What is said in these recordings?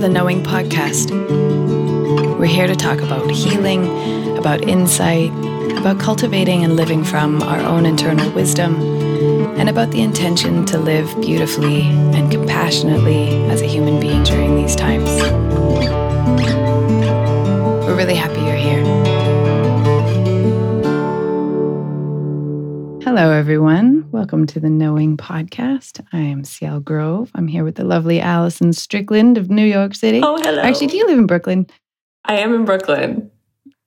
the Knowing Podcast. We're here to talk about healing, about insight, about cultivating and living from our own internal wisdom, and about the intention to live beautifully and compassionately as a human being during these times. We're really happy you're here. Hello, everyone. Welcome to the Knowing Podcast. I am Ciel Grove. I'm here with the lovely Allison Strickland of New York City. Oh, hello. Actually, do you live in Brooklyn? I am in Brooklyn.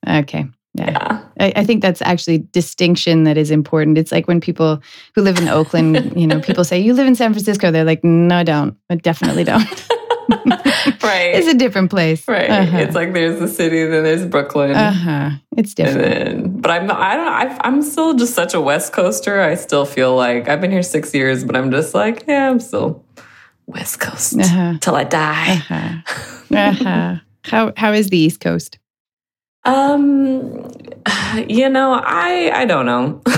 Okay. Yeah. Yeah. I, I think that's actually distinction that is important. It's like when people who live in Oakland, you know, people say, You live in San Francisco. They're like, No, I don't. I definitely don't. right. it's a different place. right. Uh-huh. It's like there's the city, then there's Brooklyn. uh-huh. It's different. then, but I'm I don't I've, I'm still just such a West Coaster. I still feel like I've been here six years, but I'm just like yeah, I'm still West Coast Uh-huh. till I die. Uh-huh. Uh-huh. How how is the East Coast? Um, you know, I I don't know.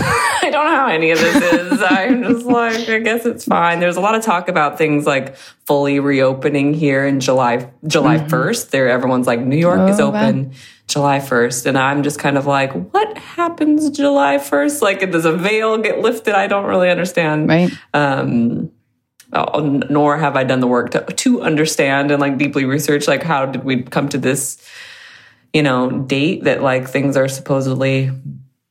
I don't know how any of this is. I'm just like, I guess it's fine. There's a lot of talk about things like fully reopening here in July July 1st. There, everyone's like, New York is Mm-hmm. Oh, wow. open July 1st, and I'm just kind of like, what happens July 1st? Like, does a veil get lifted? I don't really understand. Right? Um, oh, nor have I done the work to, to understand and like deeply research like how did we come to this, you know, date that like things are supposedly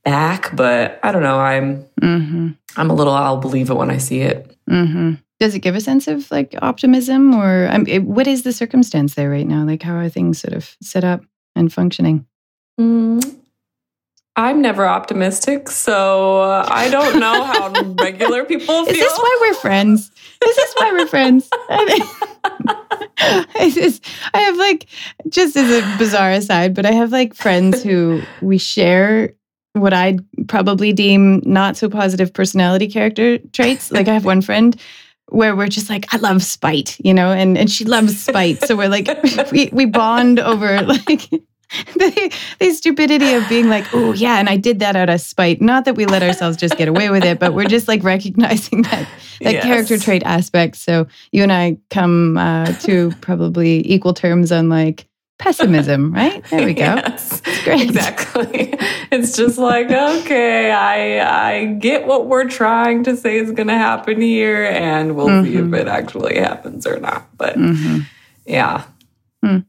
back. But I don't know. I'm Mm-hmm. I'm a little. I'll believe it when I see it. Mm-hmm. Does it give a sense of like optimism or um, it, what is the circumstance there right now? Like how are things sort of set up and functioning? Mm, I'm never optimistic, so uh, I don't know how regular people feel. Is this why we're friends? This is this why we're friends? Just- I have like, just as a bizarre aside, but I have like friends who we share what I'd probably deem not so positive personality character traits. Like I have one friend where we're just like, I love spite, you know, and, and she loves spite. So we're like, we, we bond over like the, the stupidity of being like, oh, yeah, and I did that out of spite. Not that we let ourselves just get away with it, but we're just like recognizing that that Yes. character trait aspect. So you and I come uh, to probably equal terms on like pessimism, right? There we go. Yes, great. Exactly. It's just like, okay, I I get what we're trying to say is going to happen here, and we'll see if Mhm. it actually happens or not. But hmm yeah. I-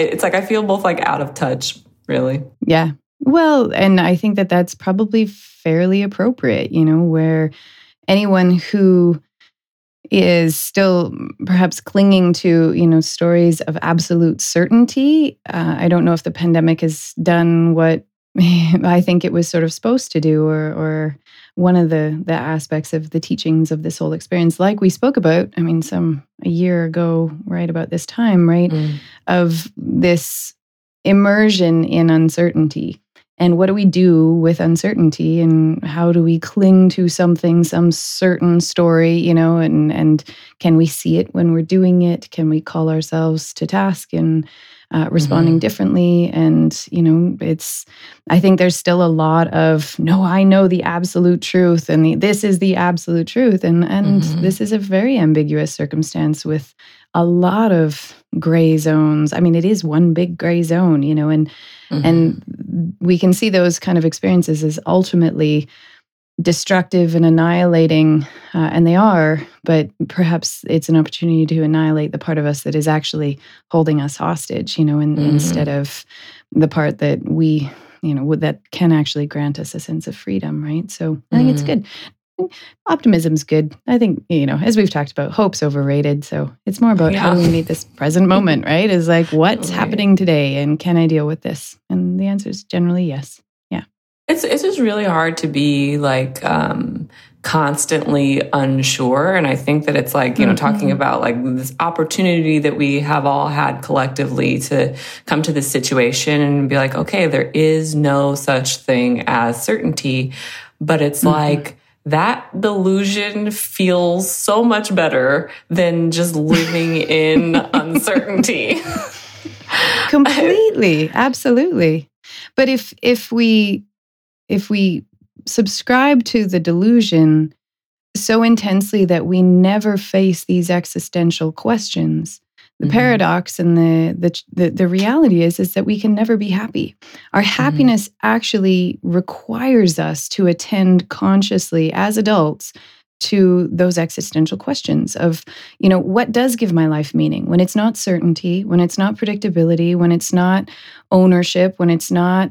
it's like I feel both like out of touch, really. Yeah. Well, and I think that that's probably fairly appropriate, you know, where anyone who is still perhaps clinging to, you know, stories of absolute certainty. Uh, I don't know if the pandemic has done what I think it was sort of supposed to do, or, or one of the the aspects of the teachings of this whole experience, like we spoke about. I mean, some a year ago, right about this time, right? of this immersion in uncertainty. And what do we do with uncertainty and how do we cling to something, some certain story, you know, and and can we see it when we're doing it? Can we call ourselves to task and uh, responding Mhm. differently? And, you know, it's, I think there's still a lot of, no, I know the absolute truth and the, this is the absolute truth. And, and Mhm. this is a very ambiguous circumstance with a lot of gray zones. I mean, it is one big gray zone, you know, and Mhm. and we can see those kind of experiences as ultimately destructive and annihilating, uh, and they are. But perhaps it's an opportunity to annihilate the part of us that is actually holding us hostage, you know, in, Mhm. instead of the part that we, you know, that can actually grant us a sense of freedom, right? So I think it's Mhm. good. Optimism's good. I think, you know, as we've talked about, hope's overrated. So it's more about how do we meet this present moment, right? Is like, what's Right. happening today and can I deal with this? And the answer is generally yes. It's it's just really hard to be like um constantly unsure and I think that it's like, you know, talking Mhm. about like this opportunity that we have all had collectively to come to this situation and be like, okay, there is no such thing as certainty, but it's Mhm. like that delusion feels so much better than just living in uncertainty. completely absolutely but if if we if we subscribe to the delusion so intensely that we never face these existential questions The mm-hmm. paradox and the, the, the the reality is is that we can never be happy. Our mm-hmm. happiness actually requires us to attend consciously as adults to those existential questions of you know what does give my life meaning when it's not certainty when it's not predictability when it's not ownership when it's not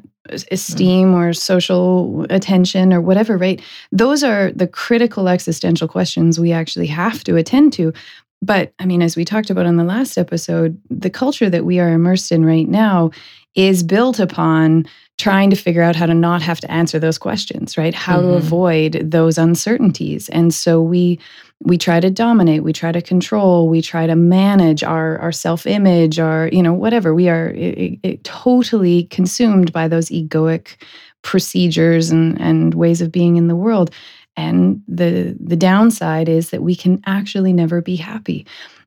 esteem or social attention or whatever right? Those are the critical existential questions we actually have to attend to. But i mean as we talked about on the last episode the culture that we are immersed in right now is built upon trying to figure out how to not have to answer those questions right? How mm-hmm. to avoid those uncertainties. And so we we try to dominate we try to control we try to manage our our self-image our you know whatever. We are it, it, totally consumed by those egoic procedures and and ways of being in the world. And the the downside is that we can actually never be happy.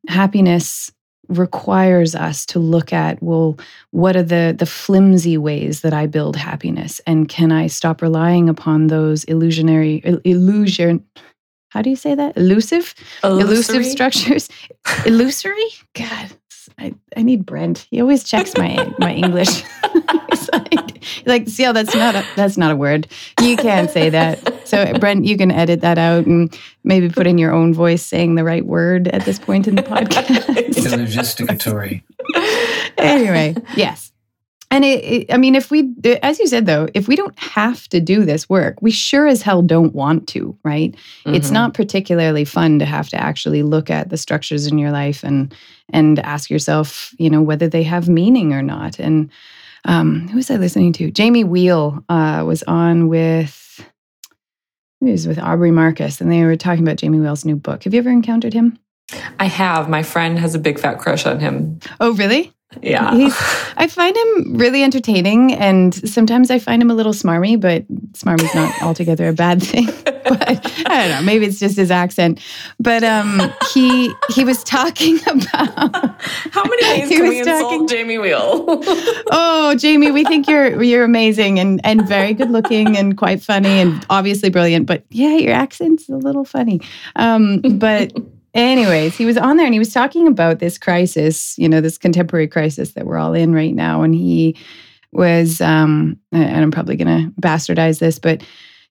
Happiness requires us to look at well what are the the flimsy ways that i build happiness? And can i stop relying upon those illusionary illusion how do you say that elusive Illusory? elusive structures illusory god I, I need Brent. He always checks my my English. He's like, like, see, oh, that's not a that's not a word. You can't say that. So, Brent, you can edit that out and maybe put in your own voice saying the right word at this point in the podcast. Illogisticatory. anyway, yes. And it, it, I mean, if we, as you said though, if we don't have to do this work, we sure as hell don't want to, right? Mm-hmm. It's not particularly fun to have to actually look at the structures in your life and and ask yourself, you know, whether they have meaning or not. And um, who was I listening to? Jamie Wheal uh, was on with, he was with Aubrey Marcus, and they were talking about Jamie Wheal's new book. Have you ever encountered him? I have. My friend has a big fat crush on him. Oh, really? Yeah. He's, I find him really entertaining and sometimes I find him a little smarmy, but smarmy's not altogether a bad thing. But I don't know, maybe it's just his accent. But um he he was talking about How many ways can we talking, insult Jamie Wheal? oh, Jamie, we think you're you're amazing and and very good looking and quite funny and obviously brilliant, but yeah, your accent's a little funny. Um but Anyways, he was on there and he was talking about this crisis, you know, this contemporary crisis that we're all in right now. And he was, um, and I'm probably going to bastardize this, but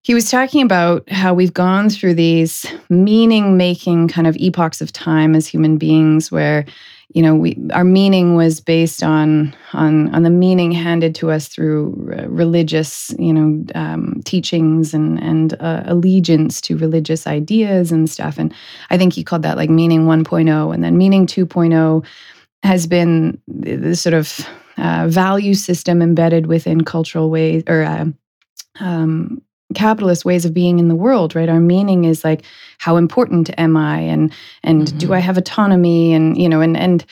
he was talking about how we've gone through these meaning making kind of epochs of time as human beings where you know we our meaning was based on on on the meaning handed to us through religious you know um, teachings and and uh, allegiance to religious ideas and stuff. And i think he called that like meaning 1.0 and then meaning 2.0 has been the sort of uh, value system embedded within cultural ways or uh, um, capitalist ways of being in the world right? Our meaning is like how important am i? And and mm-hmm. do i have autonomy? And you know and and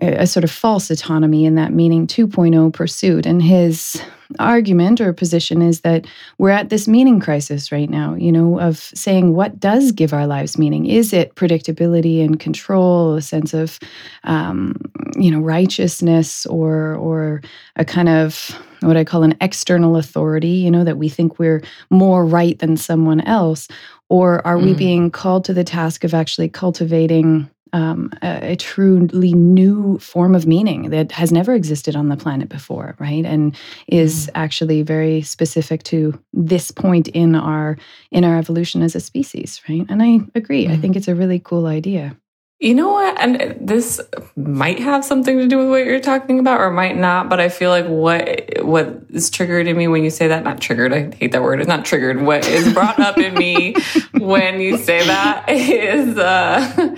a sort of false autonomy in that meaning 2.0 pursuit and his argument or position is that we're at this meaning crisis right now, you know, of saying what does give our lives meaning? Is it predictability and control, a sense of, um, you know, righteousness, or or a kind of what I call an external authority, you know, that we think we're more right than someone else, or are mm. we being called to the task of actually cultivating um, a, a, truly new form of meaning that has never existed on the planet before, right? And is mm. actually very specific to this point in our in our evolution as a species, right? And I agree. Mm. I think it's a really cool idea. You know what? And this might have something to do with what you're talking about, or might not. But I feel like what what is triggered in me when you say that, not triggered. I hate that word. It's not triggered. What is brought up in me when you say that is. Uh,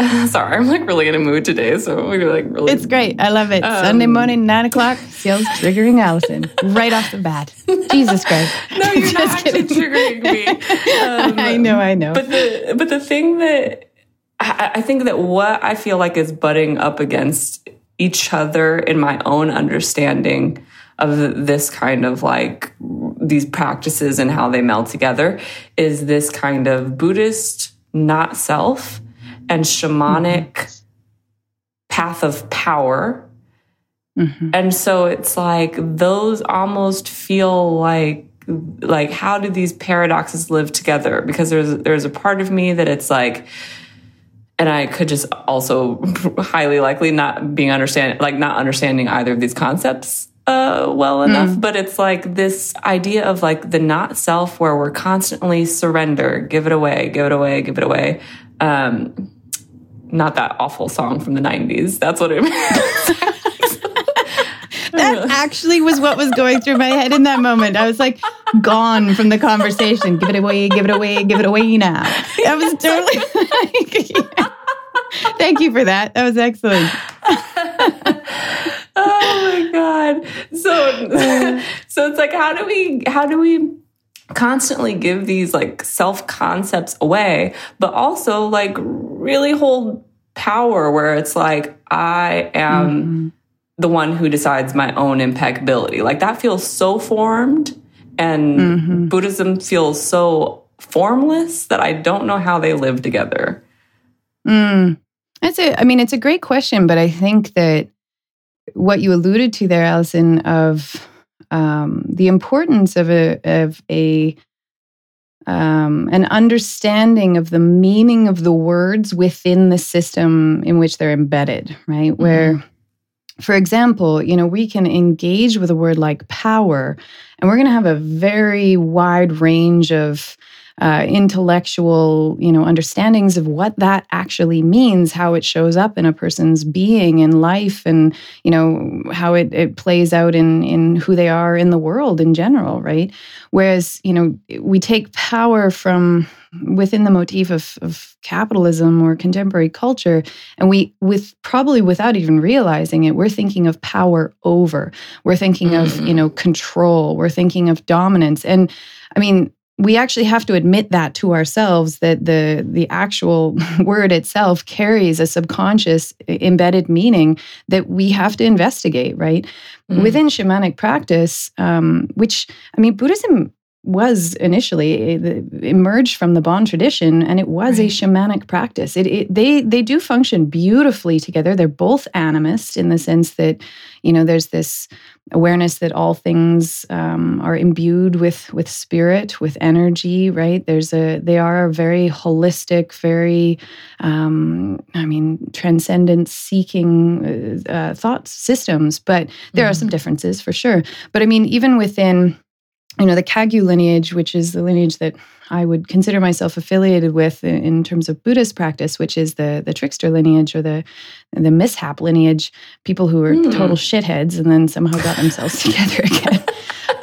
Sorry, I'm like really in a mood today, so we're like really. It's great. I love it. Um, Sunday morning, nine o'clock. Ciel's triggering Allison right off the bat. Jesus Christ! No, you're not actually triggering me. Um, I know, I know. But the but the thing that I, I think that what I feel like is butting up against each other in my own understanding of this kind of like these practices and how they meld together is this kind of Buddhist not self and shamanic mm-hmm. path of power. Mm-hmm. And so it's like those almost feel like like how do these paradoxes live together because there's there's a part of me that it's like and I could just also highly likely not being understand like not understanding either of these concepts uh, well enough. Mm. But it's like this idea of like the not self where we're constantly surrender, give it away, give it away, give it away. Um, not that awful song from the '90s. That's what it. that actually was what was going through my head in that moment. I was like gone from the conversation. Give it away, give it away, give it away now. That was totally like, yeah. Thank you for that. That was excellent. oh my god. So so it's like how do we how do we constantly give these like self concepts away but also like really hold power where it's like I am mm-hmm the one who decides my own impeccability. Like that feels so formed, and mm-hmm. Buddhism feels so formless that I don't know how they live together. Mm. That's it. I mean, it's a great question, but I think that what you alluded to there, Allison, of um, the importance of a of a um, an understanding of the meaning of the words within the system in which they're embedded, right? Mm-hmm. Where for example, you know, we can engage with a word like power, and we're going to have a very wide range of uh, intellectual, you know, understandings of what that actually means, how it shows up in a person's being in life, and you know how it, it plays out in in who they are in the world in general, right? Whereas, you know, we take power from within the motif of, of capitalism or contemporary culture and we with probably without even realizing it we're thinking of power over we're thinking mm-hmm. of you know control we're thinking of dominance and i mean we actually have to admit that to ourselves that the the actual word itself carries a subconscious embedded meaning that we have to investigate right mm. within shamanic practice um, which i mean buddhism was initially emerged from the Bon tradition, and it was right. a shamanic practice. It, it, they they do function beautifully together. They're both animist in the sense that you know there's this awareness that all things um, are imbued with with spirit, with energy. Right? There's a they are very holistic, very um, I mean transcendent seeking uh, uh, thought systems. But there mm-hmm. are some differences for sure. But I mean even within you know, the Kagyu lineage, which is the lineage that I would consider myself affiliated with in terms of Buddhist practice, which is the the trickster lineage or the the mishap lineage, people who are mm. total shitheads and then somehow got themselves together again.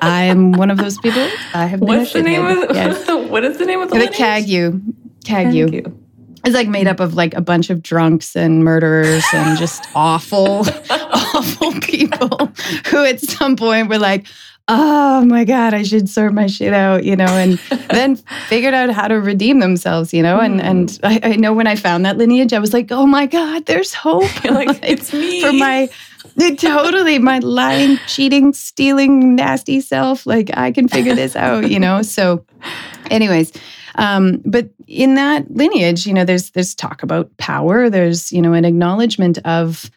I am one of those people. I have been What's the name of yes. what is the name of the, the lineage? Kagyu. Kagyu. Kagyu. It's like made up of like a bunch of drunks and murderers and just awful, awful people who at some point were like, oh my God, I should sort my shit out, you know, and then figured out how to redeem themselves, you know. And and mm. I, I, know when I found that lineage, I was like, oh my God, there's hope. like, like, it's me. For my totally my lying, cheating, stealing, nasty self. Like I can figure this out, you know. So, anyways, um, but in that lineage, you know, there's there's talk about power. There's you know an acknowledgement of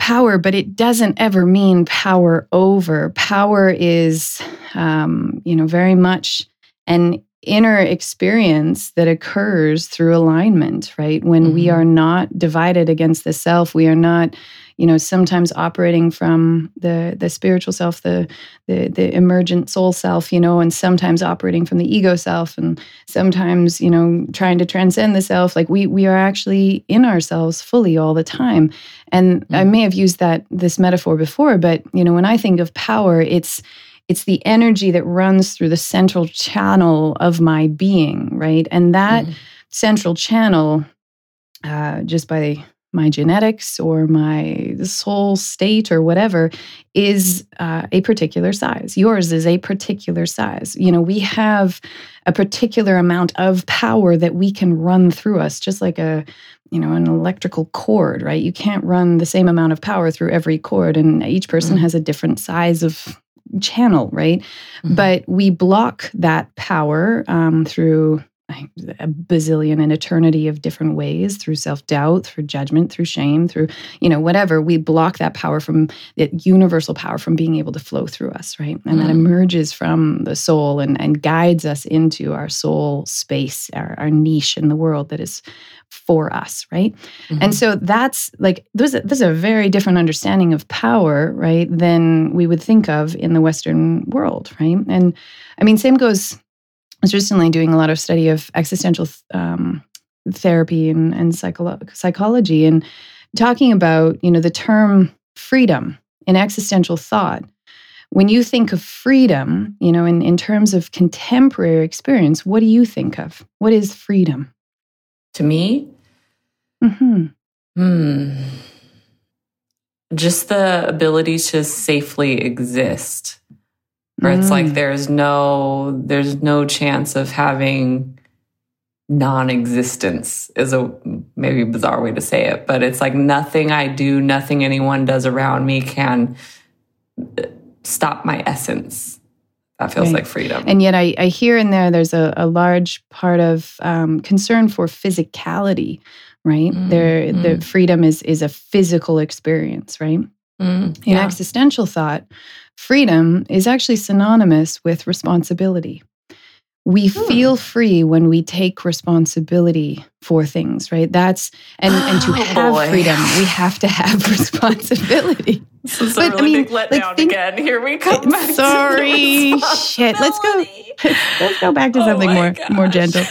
power, but it doesn't ever mean power over. Power is, um, you know, very much an inner experience that occurs through alignment, right? When mm-hmm. we are not divided against the self, we are not you know sometimes operating from the the spiritual self the the the emergent soul self you know and sometimes operating from the ego self and sometimes you know trying to transcend the self like we we are actually in ourselves fully all the time and mm-hmm. i may have used that this metaphor before but you know when i think of power it's it's the energy that runs through the central channel of my being right and that mm-hmm. central channel uh, just by my genetics or my soul state or whatever is uh, a particular size. Yours is a particular size. You know, we have a particular amount of power that we can run through us, just like a you know an electrical cord right you can't run the same amount of power through every cord and each person mm-hmm. has a different size of channel right mm-hmm. but we block that power um, through a bazillion an eternity of different ways through self-doubt through judgment through shame through you know whatever we block that power from that universal power from being able to flow through us right and mm. that emerges from the soul and, and guides us into our soul space our, our niche in the world that is for us right mm-hmm. and so that's like there's a, there's a very different understanding of power right than we would think of in the western world right and i mean same goes was recently doing a lot of study of existential um, therapy and, and psycholo- psychology and talking about, you know, the term freedom in existential thought. When you think of freedom, you know, in, in terms of contemporary experience, what do you think of? What is freedom? To me? Mm-hmm. Hmm. Just the ability to safely exist where it's like mm. there's no there's no chance of having non-existence is a maybe bizarre way to say it but it's like nothing i do nothing anyone does around me can uh, stop my essence that feels right. like freedom and yet I, I hear in there there's a, a large part of um, concern for physicality right mm, there mm. the freedom is is a physical experience right mm, in yeah. existential thought Freedom is actually synonymous with responsibility. We hmm. feel free when we take responsibility for things, right? That's and and to oh, have boy. freedom, we have to have responsibility. This is but, a really I mean, big letdown like, think, again. Here we come. sorry, shit. Let's go. Let's go back to oh something more gosh. more gentle.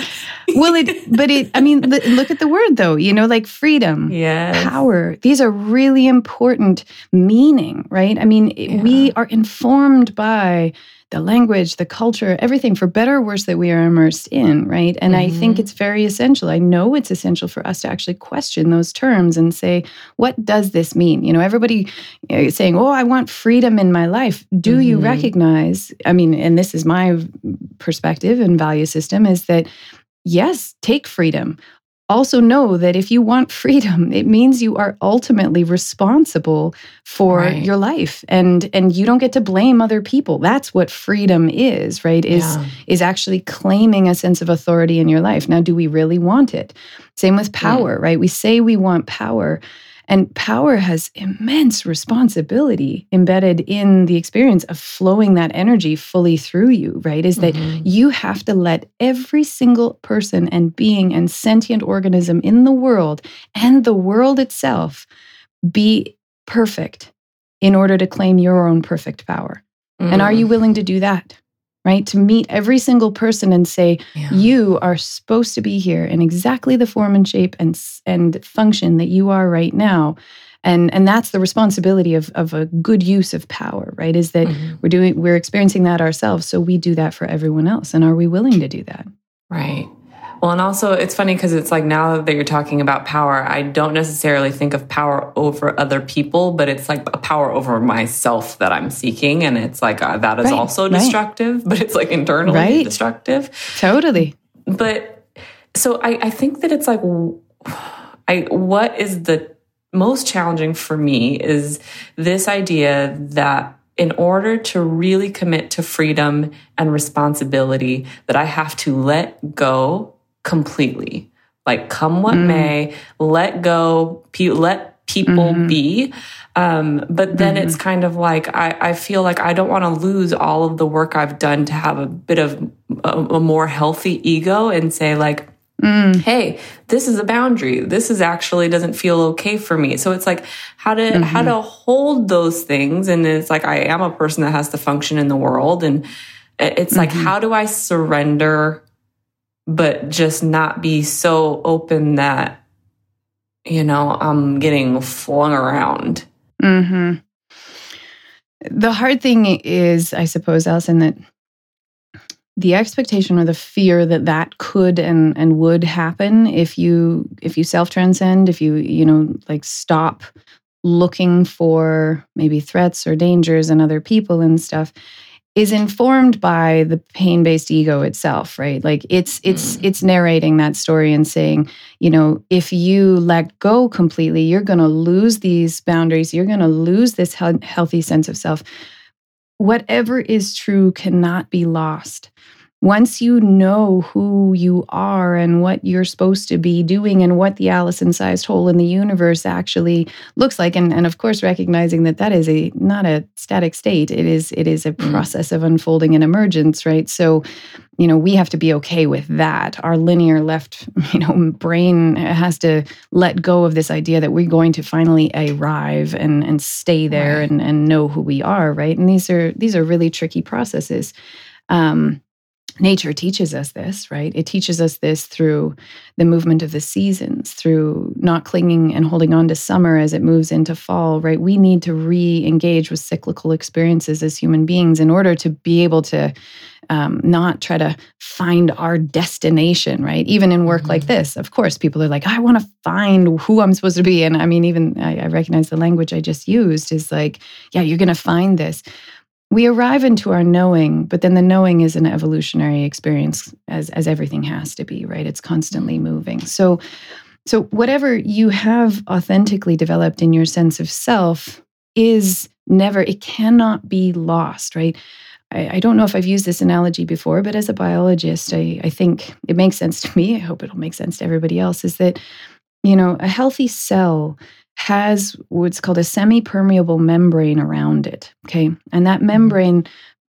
Well, it but it. I mean, look at the word though. You know, like freedom, yes. power. These are really important meaning, right? I mean, yeah. we are informed by the language, the culture, everything for better or worse that we are immersed in, right? And mm-hmm. I think mm-hmm. it's very essential. I know it's essential for us to actually question those terms and say, what does this mean? You know, everybody uh, saying, oh, I want freedom in my life. Do mm-hmm. you recognize? I mean, and this is my perspective and value system is that yes, take freedom also know that if you want freedom it means you are ultimately responsible for right. your life and and you don't get to blame other people that's what freedom is right is yeah. is actually claiming a sense of authority in your life now do we really want it same with power yeah. right we say we want power and power has immense responsibility embedded in the experience of flowing that energy fully through you, right? Is that mm-hmm. you have to let every single person and being and sentient organism in the world and the world itself be perfect in order to claim your own perfect power. Mm. And are you mm. willing to do that? Right? To meet every single person and say, yeah. you are supposed to be here in exactly the form and shape and, and function that you are right now. And, and that's the responsibility of, of a good use of power, right? Is that mm-hmm. we're doing we're experiencing that ourselves. So we do that for everyone else. And are we willing to do that? Right. Well, and also it's funny because it's like now that you're talking about power, I don't necessarily think of power over other people, but it's like a power over myself that I'm seeking. And it's like uh, that is right, also destructive, right. but it's like internally right. destructive. Totally. But so I, I think that it's like, I, what is the most challenging for me is this idea that in order to really commit to freedom and responsibility that I have to let go completely. Like, come what mm. may, let go, pe- let people mm-hmm. be. Um, but then mm-hmm. it's kind of like I, I feel like I don't want to lose all of the work I've done to have a bit of a, a more healthy ego and say like, Mm. hey this is a boundary this is actually doesn't feel okay for me so it's like how to mm-hmm. how to hold those things and it's like i am a person that has to function in the world and it's mm-hmm. like how do i surrender but just not be so open that you know i'm getting flung around. Hmm the hard thing is i suppose Allison that the expectation or the fear that that could and and would happen if you if you self transcend if you you know like stop looking for maybe threats or dangers and other people and stuff is informed by the pain-based ego itself right? Like it's it's mm. it's narrating that story and saying you know if you let go completely you're going to lose these boundaries you're going to lose this he- healthy sense of self. Whatever is true cannot be lost once you know who you are and what you're supposed to be doing and what the Allison sized hole in the universe actually looks like and, and of course recognizing that that is a not a static state it is it is a mm. process of unfolding and emergence right so you know we have to be okay with that our linear left you know brain has to let go of this idea that we're going to finally arrive and and stay there right. and and know who we are right and these are these are really tricky processes um nature teaches us this, right? It teaches us this through the movement of the seasons, through not clinging and holding on to summer as it moves into fall, right? We need to re engage with cyclical experiences as human beings in order to be able to um, not try to find our destination, right? Even in work mm-hmm. like this, of course, people are like, I want to find who I'm supposed to be. And I mean, even I, I recognize the language I just used is like, yeah, you're going to find this we arrive into our knowing, but then the knowing is an evolutionary experience as as everything has to be, right? It's constantly moving. So so whatever you have authentically developed in your sense of self is never, it cannot be lost, right? I, I don't know if I've used this analogy before, but as a biologist, I, I think it makes sense to me. I hope it'll make sense to everybody else, is that, you know, a healthy cell has what's called a semi permeable membrane around it. Okay. And that mm-hmm. membrane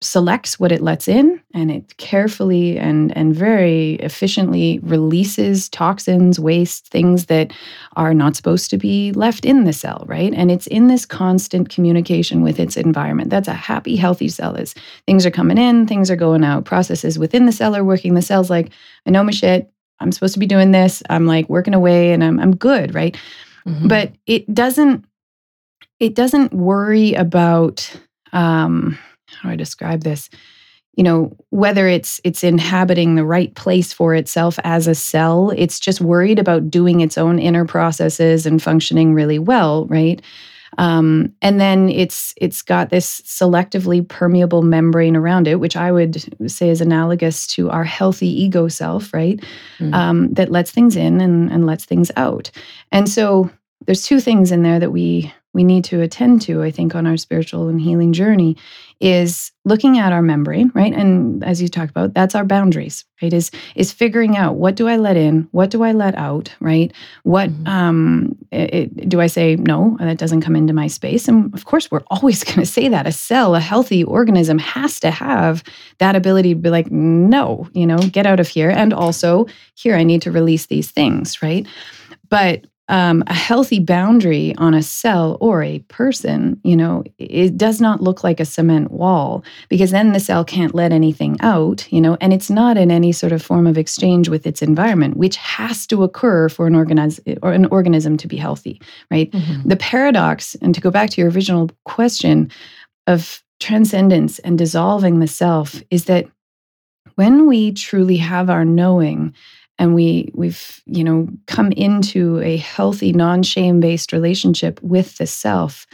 selects what it lets in and it carefully and, and very efficiently releases toxins, waste, things that are not supposed to be left in the cell, right? And it's in this constant communication with its environment. That's a happy, healthy cell is things are coming in, things are going out, processes within the cell are working. The cell's like, I know my shit. I'm supposed to be doing this. I'm like working away and I'm, I'm good, right? Mm-hmm. But it doesn't it doesn't worry about um, how do I describe this? You know, whether it's it's inhabiting the right place for itself as a cell, it's just worried about doing its own inner processes and functioning really well, right? Um, and then it's it's got this selectively permeable membrane around it, which I would say is analogous to our healthy ego self, right? Mm. Um, that lets things in and, and lets things out. And so there's two things in there that we we need to attend to, I think, on our spiritual and healing journey is looking at our membrane, right? And as you talked about, that's our boundaries, right? Is is figuring out what do I let in, what do I let out, right? What mm-hmm. um it, do I say no, that doesn't come into my space? And of course, we're always going to say that. A cell, a healthy organism has to have that ability to be like, no, you know, get out of here. And also, here I need to release these things, right? But um, a healthy boundary on a cell or a person, you know, it does not look like a cement wall because then the cell can't let anything out, you know, and it's not in any sort of form of exchange with its environment, which has to occur for an, organiz- or an organism to be healthy, right? Mm-hmm. The paradox, and to go back to your original question of transcendence and dissolving the self, is that when we truly have our knowing, and we we've you know come into a healthy non-shame based relationship with the self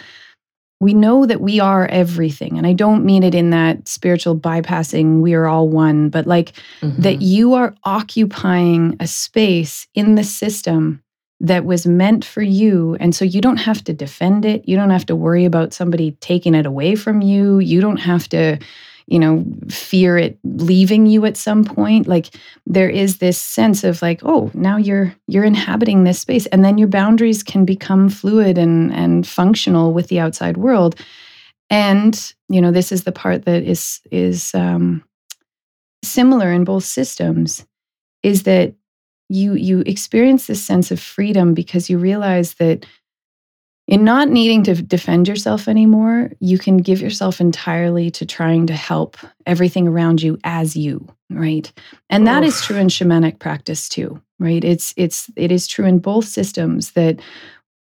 we know that we are everything. And i don't mean it in that spiritual bypassing we are all one but like mm-hmm. that you are occupying a space in the system that was meant for you. And so you don't have to defend it. You don't have to worry about somebody taking it away from you. You don't have to you know, fear it leaving you at some point. Like there is this sense of like, oh, now you're you're inhabiting this space. And then your boundaries can become fluid and and functional with the outside world. And, you know, this is the part that is is um similar in both systems, is that you you experience this sense of freedom because you realize that in not needing to defend yourself anymore, you can give yourself entirely to trying to help everything around you as you, right? And that Oof. is true in shamanic practice too, right? It's it's it is true in both systems that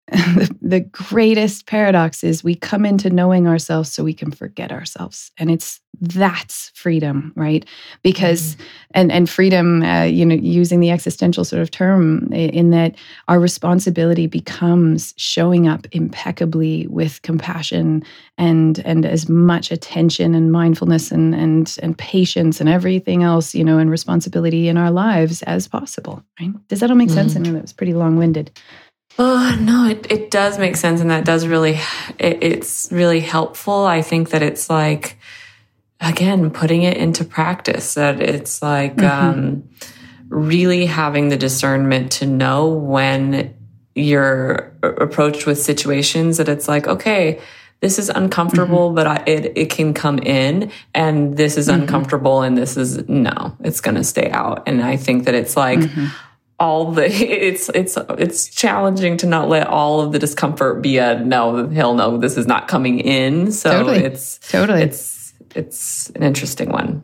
the, the greatest paradox is we come into knowing ourselves so we can forget ourselves. And it's that's freedom right? Because mm-hmm. and and freedom uh, you know using the existential sort of term in that our responsibility becomes showing up impeccably with compassion and and as much attention and mindfulness and and and patience and everything else you know and responsibility in our lives as possible right? Does that all make mm-hmm. sense? I know that was pretty long-winded Oh no, it, it does make sense, and that does really it, it's really helpful. I think that it's like again, putting it into practice that it's like Mm-hmm. um, really having the discernment to know when you're approached with situations that it's like, okay, this is uncomfortable, Mm-hmm. but I, it, it can come in and this is uncomfortable and this is no, it's going to stay out. And I think that it's like, Mm-hmm. All the it's it's it's challenging to not let all of the discomfort be a no hell no this is not coming in so Totally. it's Totally. it's it's an interesting one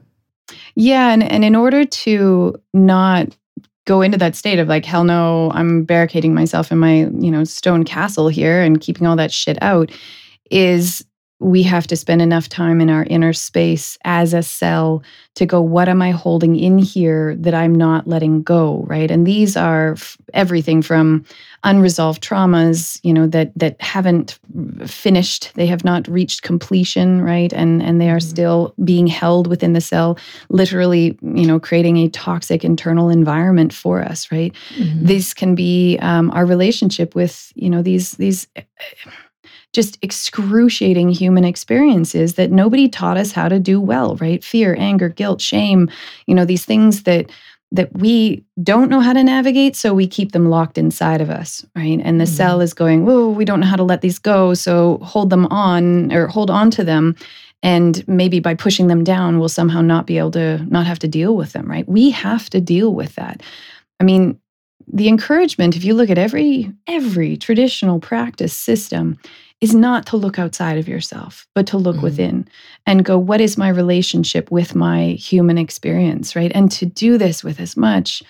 Yeah, and, and in order to not go into that state of like, hell no, I'm barricading myself in my, you know, stone castle here and keeping all that shit out, is we have to spend enough time in our inner space as a cell to go, what am I holding in here that I'm not letting go? Right. And these are f- everything from unresolved traumas, you know, that that haven't finished, they have not reached completion, right? And and they are still being held within the cell literally, you know, creating a toxic internal environment for us, right? These can be um, our relationship with, you know, these these just excruciating human experiences that nobody taught us how to do well, right? Fear, anger, guilt, shame, you know, these things that that we don't know how to navigate, so we keep them locked inside of us, right? And the Mhm. cell is going, whoa, we don't know how to let these go, so hold them on or hold on to them. And maybe by pushing them down, we'll somehow not be able to not have to deal with them, right? We have to deal with that. I mean, the encouragement, if you look at every every traditional practice system, is not to look outside of yourself, but to look Mhm. within and go, what is my relationship with my human experience, right? And to do this with as much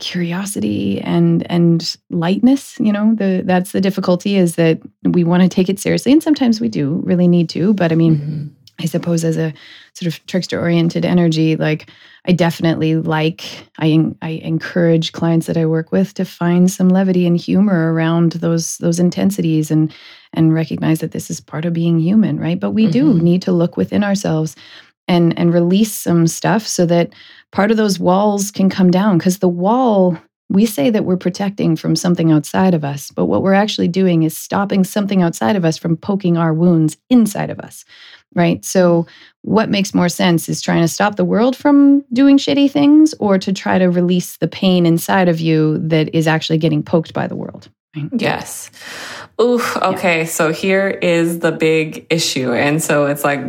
curiosity and and lightness you know the that's the difficulty is that we want to take it seriously and sometimes we do really need to but i mean Mhm. I suppose as a sort of trickster oriented energy, like I definitely like, I, I encourage clients that I work with to find some levity and humor around those, those intensities and, and recognize that this is part of being human, right? But we do Mhm. need to look within ourselves and, and release some stuff so that part of those walls can come down because the wall we say that we're protecting from something outside of us, but what we're actually doing is stopping something outside of us from poking our wounds inside of us, right? So, what makes more sense is trying to stop the world from doing shitty things or to try to release the pain inside of you that is actually getting poked by the world. yes Ooh, okay so here is the big issue and so it's like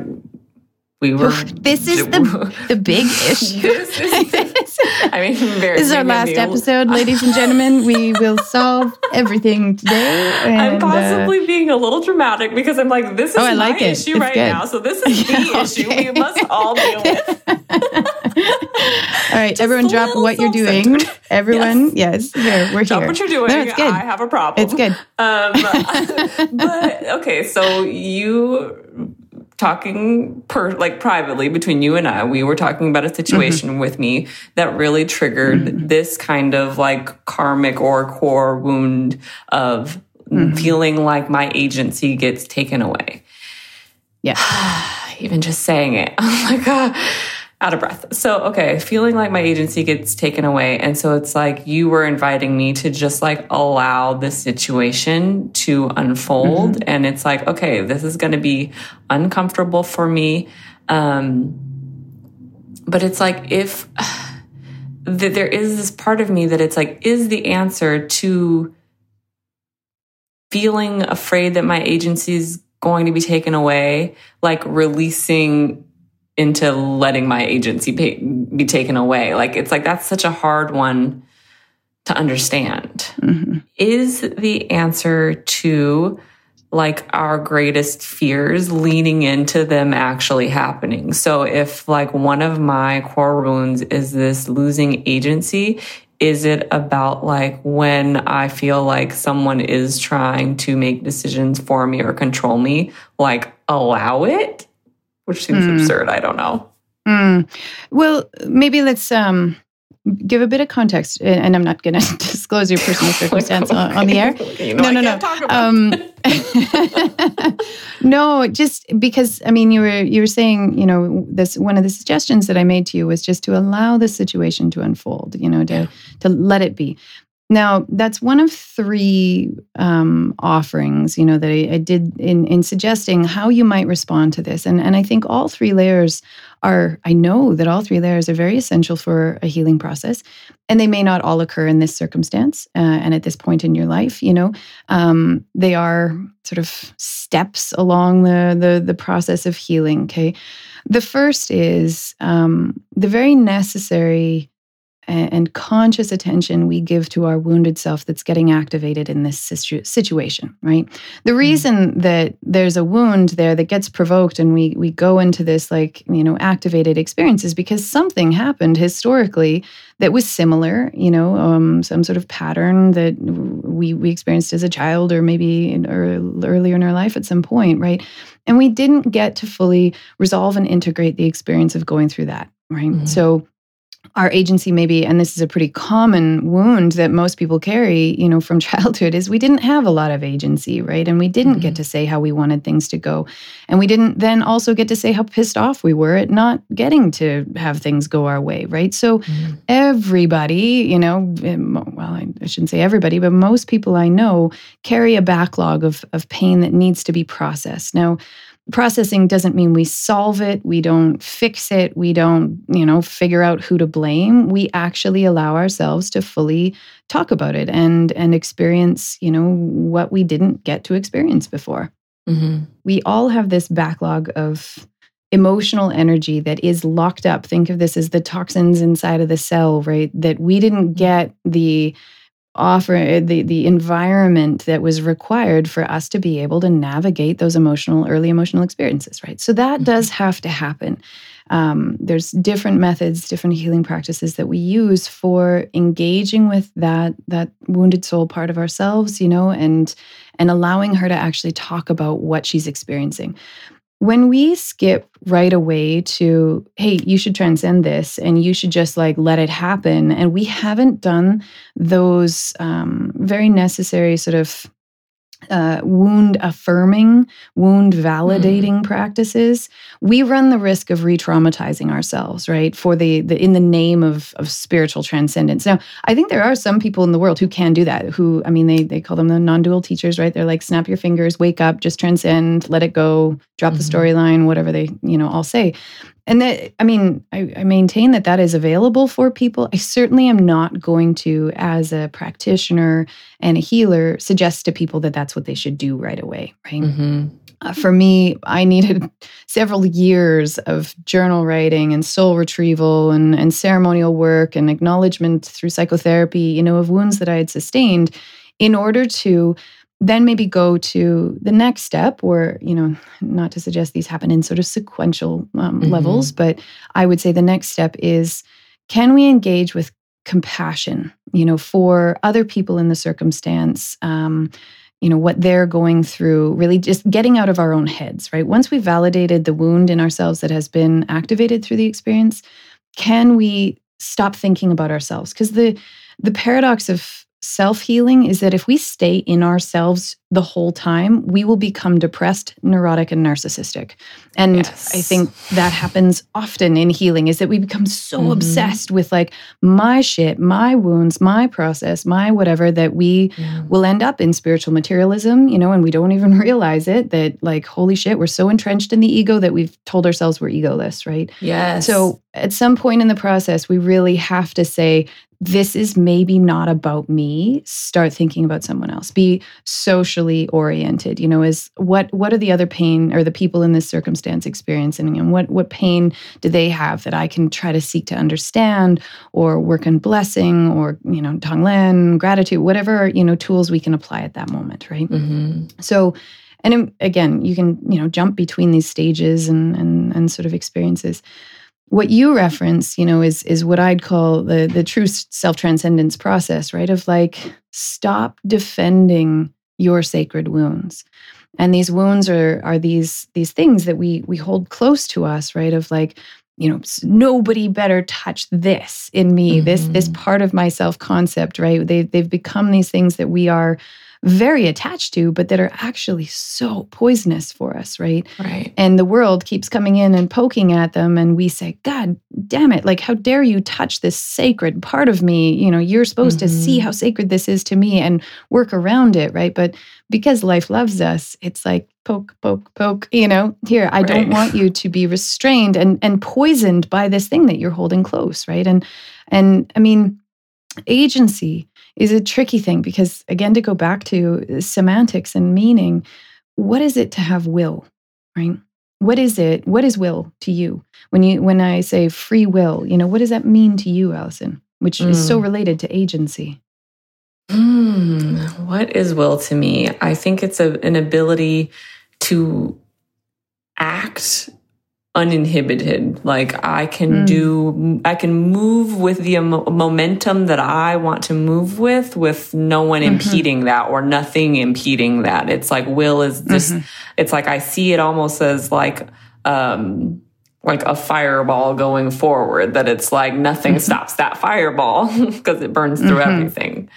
we were This is the, the big issue. This is- I mean very This is our last episode, ladies and gentlemen. We will solve everything today. I'm and, uh, possibly being a little dramatic because I'm like, this is Oh, I my it. issue It's right good. now. So this is the Yeah, issue we must all deal with. All right, Just everyone, drop what you're doing. Everyone, yes, here we're Stop here. what you're doing. No, it's good. I have a problem. It's good. Um, but okay, so you talking per like privately between you and I, we were talking about a situation Mm-hmm. with me that really triggered this kind of like karmic or core wound of Mm-hmm. feeling like my agency gets taken away. Yeah. Even just saying it, I'm like, ah, out of breath. So, okay, feeling like my agency gets taken away. And so it's like you were inviting me to just like allow the situation to unfold. And it's like, okay, this is going to be uncomfortable for me. Um, but it's like, if that there is this part of me that it's like, is the answer to feeling afraid that my agency is going to be taken away, like releasing into letting my agency pay, be taken away. Like it's like that's such a hard one to understand. Mhm. Is the answer to like our greatest fears leaning into them actually happening? So if like one of my core wounds is this losing agency, is it about like when I feel like someone is trying to make decisions for me or control me, like allow it? Which seems Mm. absurd. I don't know. Mm. Well, maybe let's um, give a bit of context, and I'm not going to disclose your personal circumstance on, on the air. You know, No, no, no. Um, no, just because I mean, you were you were saying, you know, this one of the suggestions that I made to you was just to allow the situation to unfold, you know, to Yeah. to let it be. Now, that's one of three um, offerings, you know, that I, I, did in, in suggesting how you might respond to this. And, and I think all three layers are, I know that all three layers are very essential for a healing process. And they may not all occur in this circumstance uh, and at this point in your life, you know. Um, they are sort of steps along the, the, the process of healing, okay? The first is um, the very necessary and conscious attention we give to our wounded self that's getting activated in this situ- situation, right? The mm-hmm. reason that there's a wound there that gets provoked and we we go into this like, you know, activated experience is because something happened historically that was similar, you know, um, some sort of pattern that we we experienced as a child or maybe in, or earlier in our life at some point, right? And we didn't get to fully resolve and integrate the experience of going through that, right? Mm-hmm. So our agency maybe and this is a pretty common wound that most people carry you know from childhood is we didn't have a lot of agency right and we didn't mm-hmm. get to say how we wanted things to go and we didn't then also get to say how pissed off we were at not getting to have things go our way right so mm-hmm. everybody you know well I shouldn't say everybody but most people i know carry a backlog of of pain that needs to be processed now processing doesn't mean we solve it we don't fix it we don't you know figure out who to blame. We actually allow ourselves to fully talk about it and and experience you know what we didn't get to experience before. Mm-hmm. we all have this backlog of emotional energy that is locked up. Think of this as the toxins inside of the cell right? That we didn't get the offer uh, the the environment that was required for us to be able to navigate those emotional early emotional experiences right? So that mm-hmm. does have to happen. Um, there's different methods different healing practices that we use for engaging with that that wounded soul part of ourselves you know and and allowing her to actually talk about what she's experiencing when we skip right away to hey you should transcend this and you should just like let it happen. And we haven't done those um, very necessary sort of uh, wound affirming, wound validating mm. practices, we run the risk of re-traumatizing ourselves, right? For the, the in the name of of spiritual transcendence. Now, I think there are some people in the world who can do that. Who, I mean, they they call them the non-dual teachers, right? They're like, snap your fingers, wake up, just transcend, let it go, drop mm-hmm. the storyline, whatever they you know all say. And that, I mean, I, I, maintain that that is available for people. I certainly am not going to, as a practitioner and a healer, suggest to people that that's what they should do right away, right? Mm-hmm. Uh, for me, I needed several years of journal writing and soul retrieval and, and ceremonial work and acknowledgement through psychotherapy, you know, of wounds that I had sustained in order to then maybe go to the next step or you know not to suggest these happen in sort of sequential um, mm-hmm. levels but i would say the next step is can we engage with compassion you know for other people in the circumstance um, you know what they're going through really just getting out of our own heads right once we've validated the wound in ourselves that has been activated through the experience can we stop thinking about ourselves because the the paradox of self healing is that if we stay in ourselves the whole time, we will become depressed, neurotic, and narcissistic. And yes. I think that happens often in healing is that we become so mm-hmm. obsessed with like my shit, my wounds, my process, my whatever that we yeah. will end up in spiritual materialism, you know, and we don't even realize it that like, holy shit, we're so entrenched in the ego that we've told ourselves we're egoless, right? Yes. So at some point in the process, we really have to say, this is maybe not about me start thinking about someone else. Be socially oriented you know is what what are the other pain or the people in this circumstance experiencing? And what what pain do they have that i can try to seek to understand or work on blessing or you know tonglen gratitude whatever you know tools we can apply at that moment right? Mm-hmm. so and again you can you know jump between these stages and and, and sort of experiences what you reference you know is is what i'd call the the true self-transcendence process right of like stop defending your sacred wounds and these wounds are are these these things that we we hold close to us right of like you know nobody better touch this in me mm-hmm. this this mm-hmm. part of my self concept right they they've become these things that we are very attached to, but that are actually so poisonous for us, right? Right. And the world keeps coming in and poking at them. And we say, God damn it, like, how dare you touch this sacred part of me? You know, you're supposed to see Mhm. how sacred this is to me and work around it, right? But because life loves us, it's like poke, poke, poke, you know, here, I don't want you to be restrained and and poisoned by this thing that you're holding close, right? And and I mean, agency is a tricky thing because again to go back to semantics and meaning what is it to have will right what is it what is will to you when you when i say free will you know what does that mean to you allison which is so Mm. related to agency Hmm, what is will to me? I think it's a, an ability to act uninhibited. Like I can Mm. do, I can move with the emo- momentum that I want to move with, with no one Mhm. impeding that or nothing impeding that. It's like will is just, Mhm. it's like I see it almost as like, um, like a fireball going forward, that it's like nothing Mhm. stops that fireball because it burns through Mhm. everything.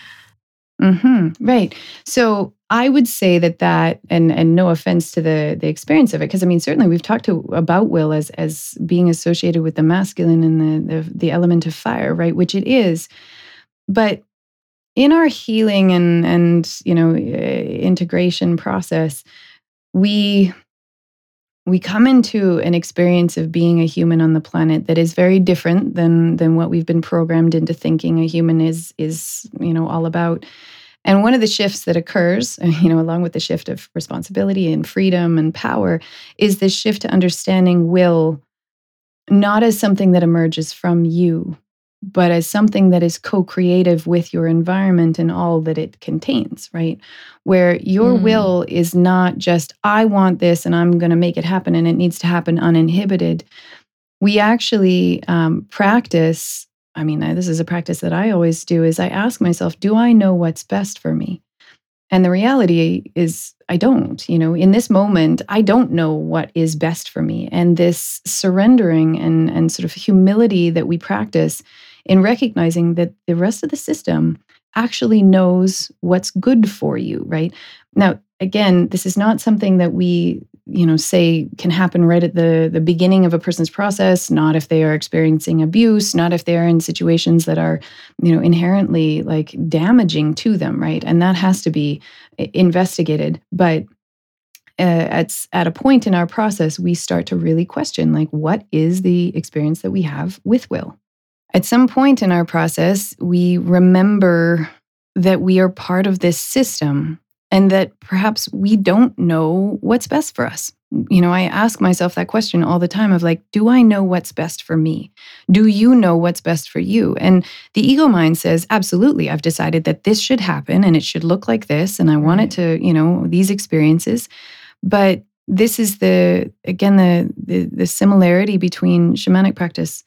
hmm Right. So I would say that that, and and no offense to the the experience of it, because I mean certainly we've talked to about will as as being associated with the masculine and the, the the element of fire, right? Which it is, but in our healing and and you know uh, integration process, we we come into an experience of being a human on the planet that is very different than than what we've been programmed into thinking a human is is you know all about and one of the shifts that occurs you know along with the shift of responsibility and freedom and power is this shift to understanding will not as something that emerges from you but as something that is co-creative with your environment and all that it contains right where your Mm. will is not just i want this and i'm going to make it happen and it needs to happen uninhibited we actually um, practice i mean I- this is a practice that i always do is i ask myself do i know what's best for me? And the reality is i don't you know? In this moment i don't know what is best for me. And this surrendering and and sort of humility that we practice in recognizing that the rest of the system actually knows what's good for you right? Now again this is not something that we you know say can happen right at the the beginning of a person's process not if they are experiencing abuse not if they are in situations that are you know inherently like damaging to them right? And that has to be investigated. But uh, at at a point in our process we start to really question like what is the experience that we have with will? At some point in our process we remember that we are part of this system and that perhaps we don't know what's best for us. You know, I ask myself that question all the time of like, do I know what's best for me? Do you know what's best for you? And the ego mind says, absolutely, I've decided that this should happen and it should look like this. And I want it to, you know, these experiences. But this is the, again, the, the, the similarity between shamanic practice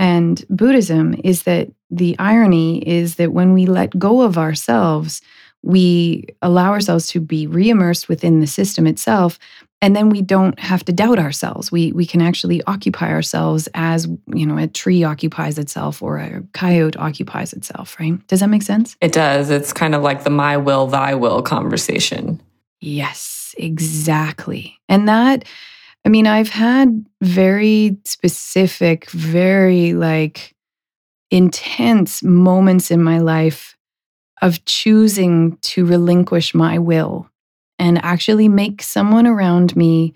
and Buddhism is that the irony is that when we let go of ourselves, we allow ourselves to be reimmersed within the system itself and then we don't have to doubt ourselves we we can actually occupy ourselves as you know a tree occupies itself or a coyote occupies itself right does that make sense It does. It's kind of like the my will, thy will conversation. yes exactly and that i mean i've had very specific very like intense moments in my life of choosing to relinquish my will and actually make someone around me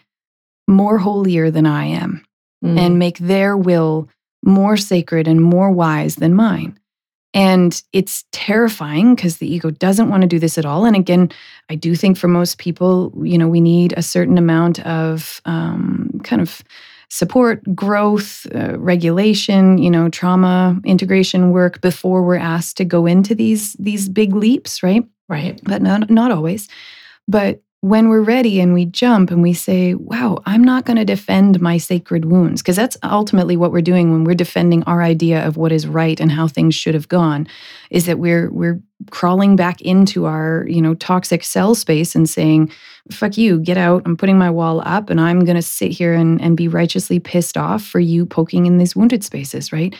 more holier than I am Mm. and make their will more sacred and more wise than mine. And it's terrifying because the ego doesn't want to do this at all. And again, I do think for most people, you know, we need a certain amount of um, kind of support, growth, uh, regulation, you know, trauma integration work before we're asked to go into these these big leaps, right? right. but not not always. But when we're ready and we jump and we say, "Wow, I'm not going to defend my sacred wounds," because that's ultimately what we're doing when we're defending our idea of what is right and how things should have gone, is that we're we're crawling back into our you know toxic cell space and saying, "Fuck you, get out! I'm putting my wall up, and I'm going to sit here and and be righteously pissed off for you poking in these wounded spaces," right?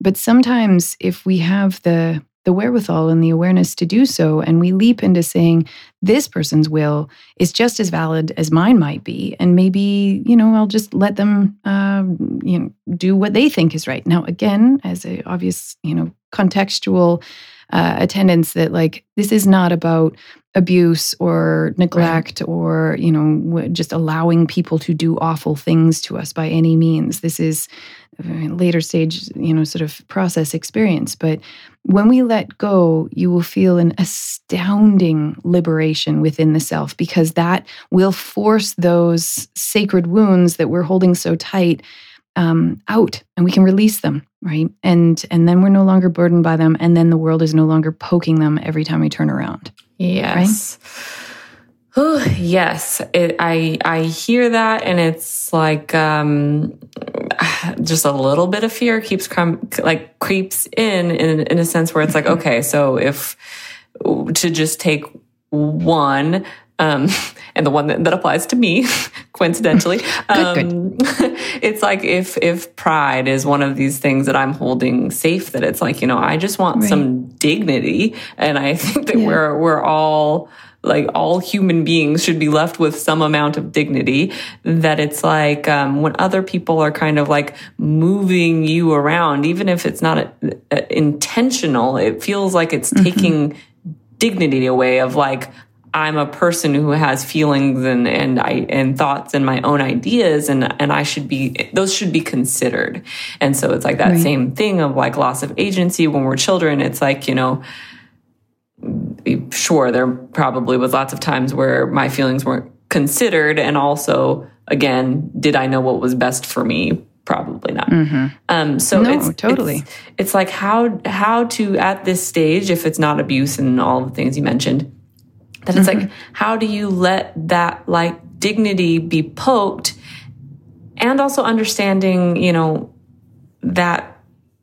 But sometimes if we have the the wherewithal and the awareness to do so. And we leap into saying, this person's will is just as valid as mine might be. And maybe, you know, I'll just let them, uh, you know, do what they think is right. Now, again, as a obvious, you know, contextual uh, attendance that like this is not about abuse or neglect right. or you know just allowing people to do awful things to us by any means this is later stage you know sort of process experience but when we let go you will feel an astounding liberation within the self because that will force those sacred wounds that we're holding so tight um, out and we can release them right? And and then we're no longer burdened by them and then the world is no longer poking them every time we turn around. Yes. Right? Yes it, i i hear that and it's like um just a little bit of fear keeps com- like creeps in, in in a sense where it's like okay so if to just take one um, and the one that, that applies to me, coincidentally, um, good, good. it's like if if pride is one of these things that I'm holding safe, that it's like you know I just want right. some dignity, and I think that yeah. we're we're all like all human beings should be left with some amount of dignity that it's like um, when other people are kind of like moving you around even if it's not a, a, intentional it feels like it's mm-hmm. taking dignity away of like I'm a person who has feelings and, and I, and thoughts and my own ideas and, and I should be, those should be considered. And so it's like that right. same thing of like loss of agency when we're children. It's like, you know, sure, there probably was lots of times where my feelings weren't considered. And also, again, did I know what was best for me? Probably not. Mm-hmm. Um, so no, it's totally. It's, it's like how how to at this stage, if it's not abuse and all the things you mentioned, that it's mm-hmm. like, how do you let that like dignity be poked? And also understanding, you know, that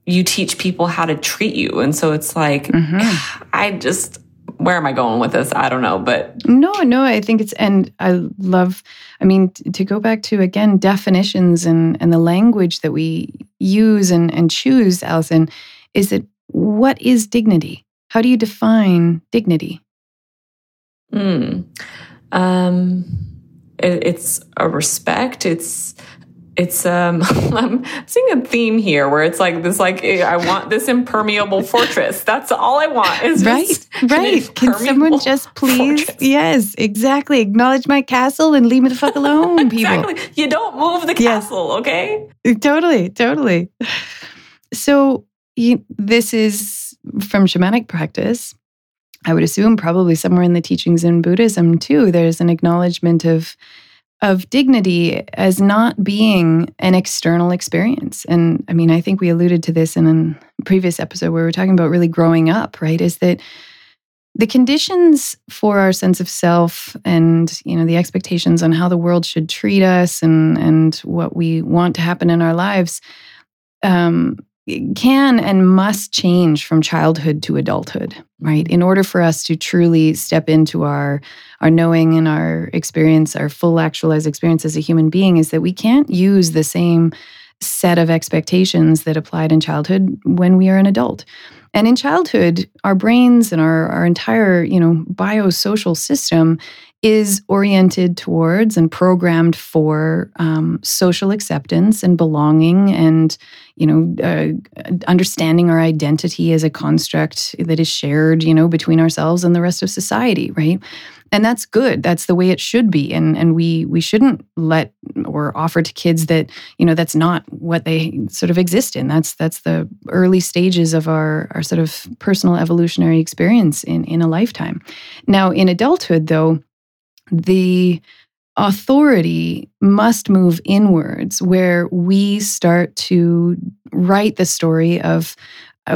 you teach people how to treat you. And so it's like, mm-hmm. I just, where am I going with this? I don't know, but no, no, I think it's, and I love, I mean, to go back to again, definitions and, and the language that we use and, and choose, Allison, is that what is dignity? How do you define dignity? Mm. Um, it, it's a respect. It's it's um I'm seeing a theme here where it's like this like eh, I want this impermeable fortress. That's all I want is right, right. Can someone just please? Fortress. Yes, exactly. Acknowledge my castle and leave me the fuck alone, people. exactly. You don't move the castle, yes. okay? Totally, totally. So you, this is from shamanic practice. I would assume probably somewhere in the teachings in Buddhism too, there's an acknowledgement of of dignity as not being an external experience. And I mean, I think we alluded to this in a previous episode where we were talking about really growing up, right? Is that the conditions for our sense of self and you know the expectations on how the world should treat us and and what we want to happen in our lives um, can and must change from childhood to adulthood right? Mm-hmm. In order for us to truly step into our our knowing and our experience our full actualized experience as a human being is that we can't use the same set of expectations that applied in childhood when we are an adult and in childhood our brains and our, our entire you know biosocial system is oriented towards and programmed for um, social acceptance and belonging and you know uh, understanding our identity as a construct that is shared you know between ourselves and the rest of society right and that's good. That's the way it should be. And and we we shouldn't let or offer to kids that you know that's not what they sort of exist in. That's that's the early stages of our our sort of personal evolutionary experience in in a lifetime. Now in adulthood though the authority must move inwards where we start to write the story of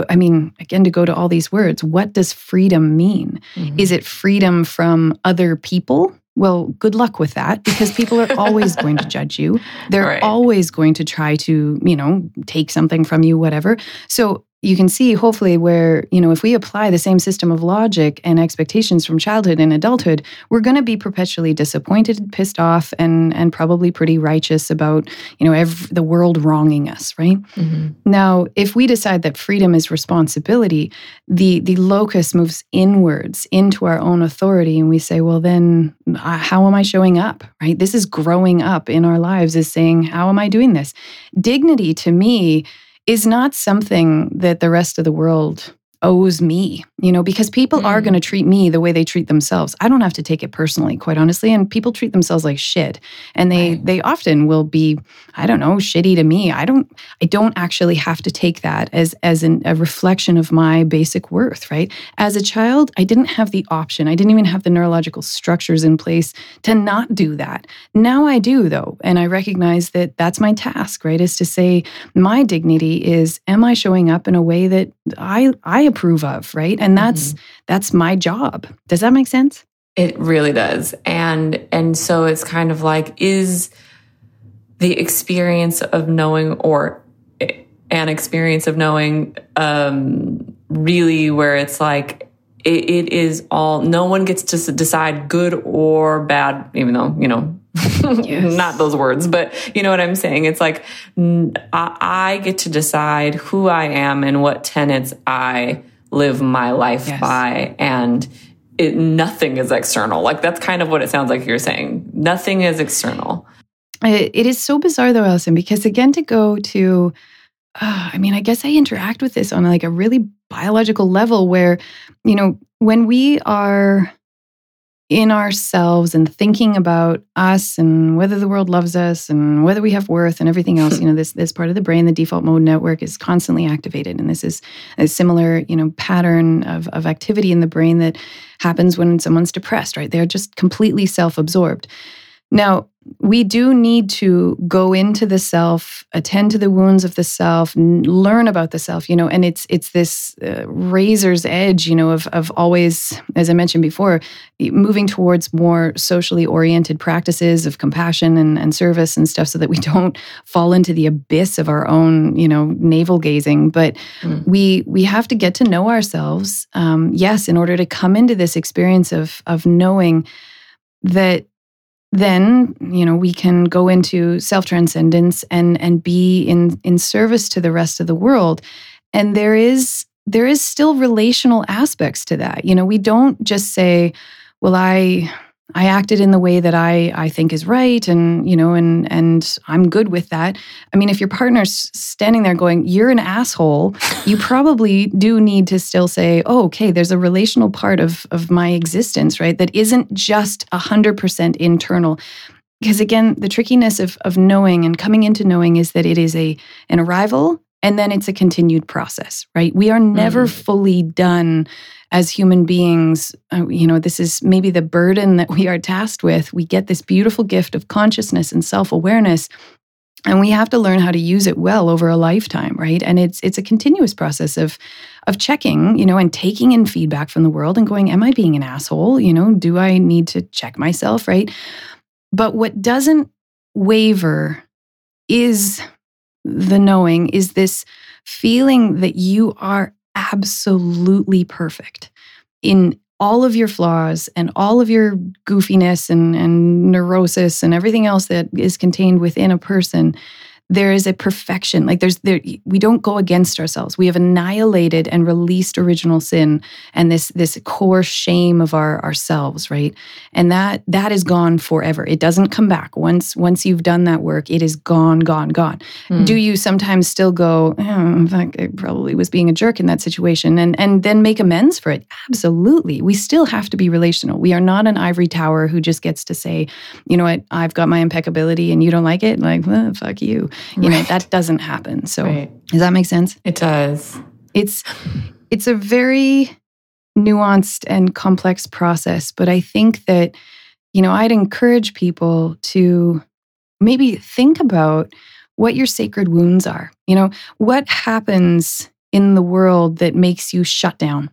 I mean, again, to go to all these words, what does freedom mean? Mm-hmm. Is it freedom from other people? Well, good luck with that because people are always going to judge you. They're right. always going to try to, you know, take something from you, whatever. So you can see hopefully where you know if we apply the same system of logic and expectations from childhood and adulthood we're going to be perpetually disappointed pissed off and and probably pretty righteous about you know every, the world wronging us right? Mm-hmm. now if we decide that freedom is responsibility the the locus moves inwards into our own authority and we say well then uh, how am i showing up? Right? This is growing up in our lives is saying how am i doing this? Dignity to me is not something that the rest of the world owes me, you know, because people mm. are going to treat me the way they treat themselves. I don't have to take it personally, quite honestly. And people treat themselves like shit. And they right. they often will be, I don't know, shitty to me. I don't I don't actually have to take that as as an, a reflection of my basic worth, right? As a child, I didn't have the option. I didn't even have the neurological structures in place to not do that. Now I do though, and I recognize that that's my task, right? Is to say my dignity is am I showing up in a way that I I approve of, right? And that's mm-hmm. that's my job. Does that make sense? It really does. And and so it's kind of like is the experience of knowing or an experience of knowing um really where it's like it, it is all no one gets to decide good or bad even though you know yes. not those words but you know what i'm saying it's like I, I, get to decide who i am and what tenets i live my life yes. by and it nothing is external like that's kind of what it sounds like you're saying nothing is external it, it is so bizarre though Allison because again to go to uh, I mean, I guess I interact with this on like a really biological level where, you know, when we are in ourselves and thinking about us and whether the world loves us and whether we have worth and everything else you know this this part of the brain the default mode network is constantly activated. And this is a similar you know pattern of, of activity in the brain that happens when someone's depressed right? They're just completely self-absorbed. Now we do need to go into the self attend to the wounds of the self learn about the self you know and it's it's this uh, razor's edge you know of of always as i mentioned before moving towards more socially oriented practices of compassion and, and service and stuff so that we don't fall into the abyss of our own you know navel gazing but mm. we we have to get to know ourselves um, yes in order to come into this experience of of knowing that then you know we can go into self transcendence and and be in in service to the rest of the world. And there is there is still relational aspects to that. You know we don't just say well i I acted in the way that I I think is right and you know and and I'm good with that. I mean if your partner's standing there going you're an asshole, you probably do need to still say, "Oh, okay, there's a relational part of of my existence, right? That isn't just 100% internal." Because again, the trickiness of of knowing and coming into knowing is that it is a an arrival and then it's a continued process, right? We are never mm. fully done as human beings. Uh, you know, this is maybe the burden that we are tasked with. We get this beautiful gift of consciousness and self awareness. And we have to learn how to use it well over a lifetime, right? And it's it's a continuous process of of checking, you know, and taking in feedback from the world and going, am I being an asshole? You know, do I need to check myself, right? But what doesn't waver is the knowing is this feeling that you are absolutely perfect in all of your flaws and all of your goofiness and, and neurosis and everything else that is contained within a person there is a perfection. Like there's there we don't go against ourselves. We have annihilated and released original sin and this this core shame of our ourselves right? And that that is gone forever. It doesn't come back. Once once you've done that work it is gone gone gone. Mm. do you sometimes still go oh, fact i probably was being a jerk in that situation and and then make amends for it? Absolutely. We still have to be relational. We are not an ivory tower who just gets to say you know what? I've got my impeccability and you don't like it? Like well, fuck you you right. know, that doesn't happen. So right. does that make sense? It does. It's it's a very nuanced and complex process, but I think that you know, I'd encourage people to maybe think about what your sacred wounds are. You know, what happens in the world that makes you shut down?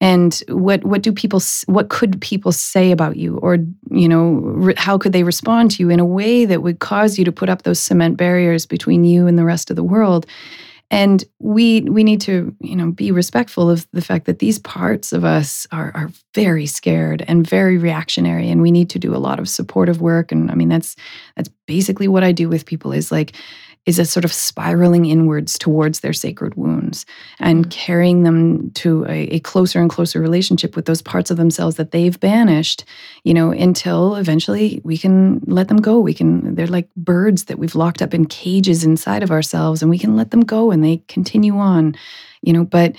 And what what do people what could people say about you? Or you know re, how could they respond to you in a way that would cause you to put up those cement barriers between you and the rest of the world? And we we need to, you know, be respectful of the fact that these parts of us are are very scared and very reactionary and we need to do a lot of supportive work. And I mean that's that's basically what I do with people is like is a sort of spiraling inwards towards their sacred wounds and mm. carrying them to a, a, closer and closer relationship with those parts of themselves that they've banished, you know, until eventually we can let them go. We can, they're like birds that we've locked up in cages inside of ourselves and we can let them go and they continue on, you know, but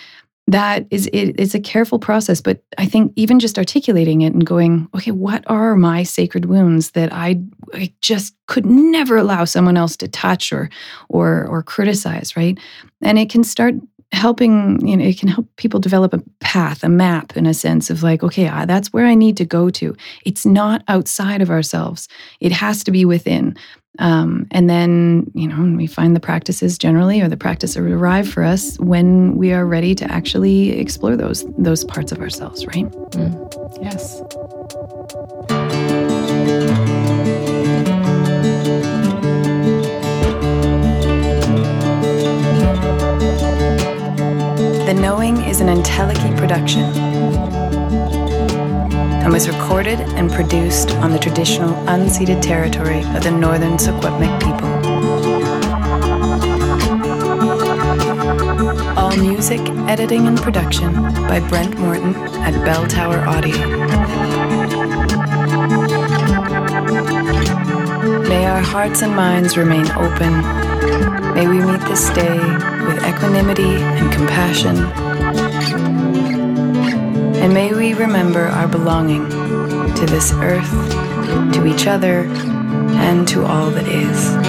that is it, it's a careful process but i think even just articulating it and going okay what are my sacred wounds that i, I just could never allow someone else to touch or or or criticize right? And it can start helping you know it can help people develop a path a map in a sense of like okay that's where i need to go to. It's not outside of ourselves. It has to be within um, and then, you know, we find the practices generally, or the practice arrive for us when we are ready to actually explore those those parts of ourselves, right? Mm. Yes. The Knowing is an Entelechy production and was recorded and produced on the traditional unceded territory of the northern Secwepemc people. All music, editing, and production by Brent Morton at Bell Tower Audio. May our hearts and minds remain open. May we meet this day with equanimity and compassion and may we remember our belonging to this earth, to each other, and to all that is.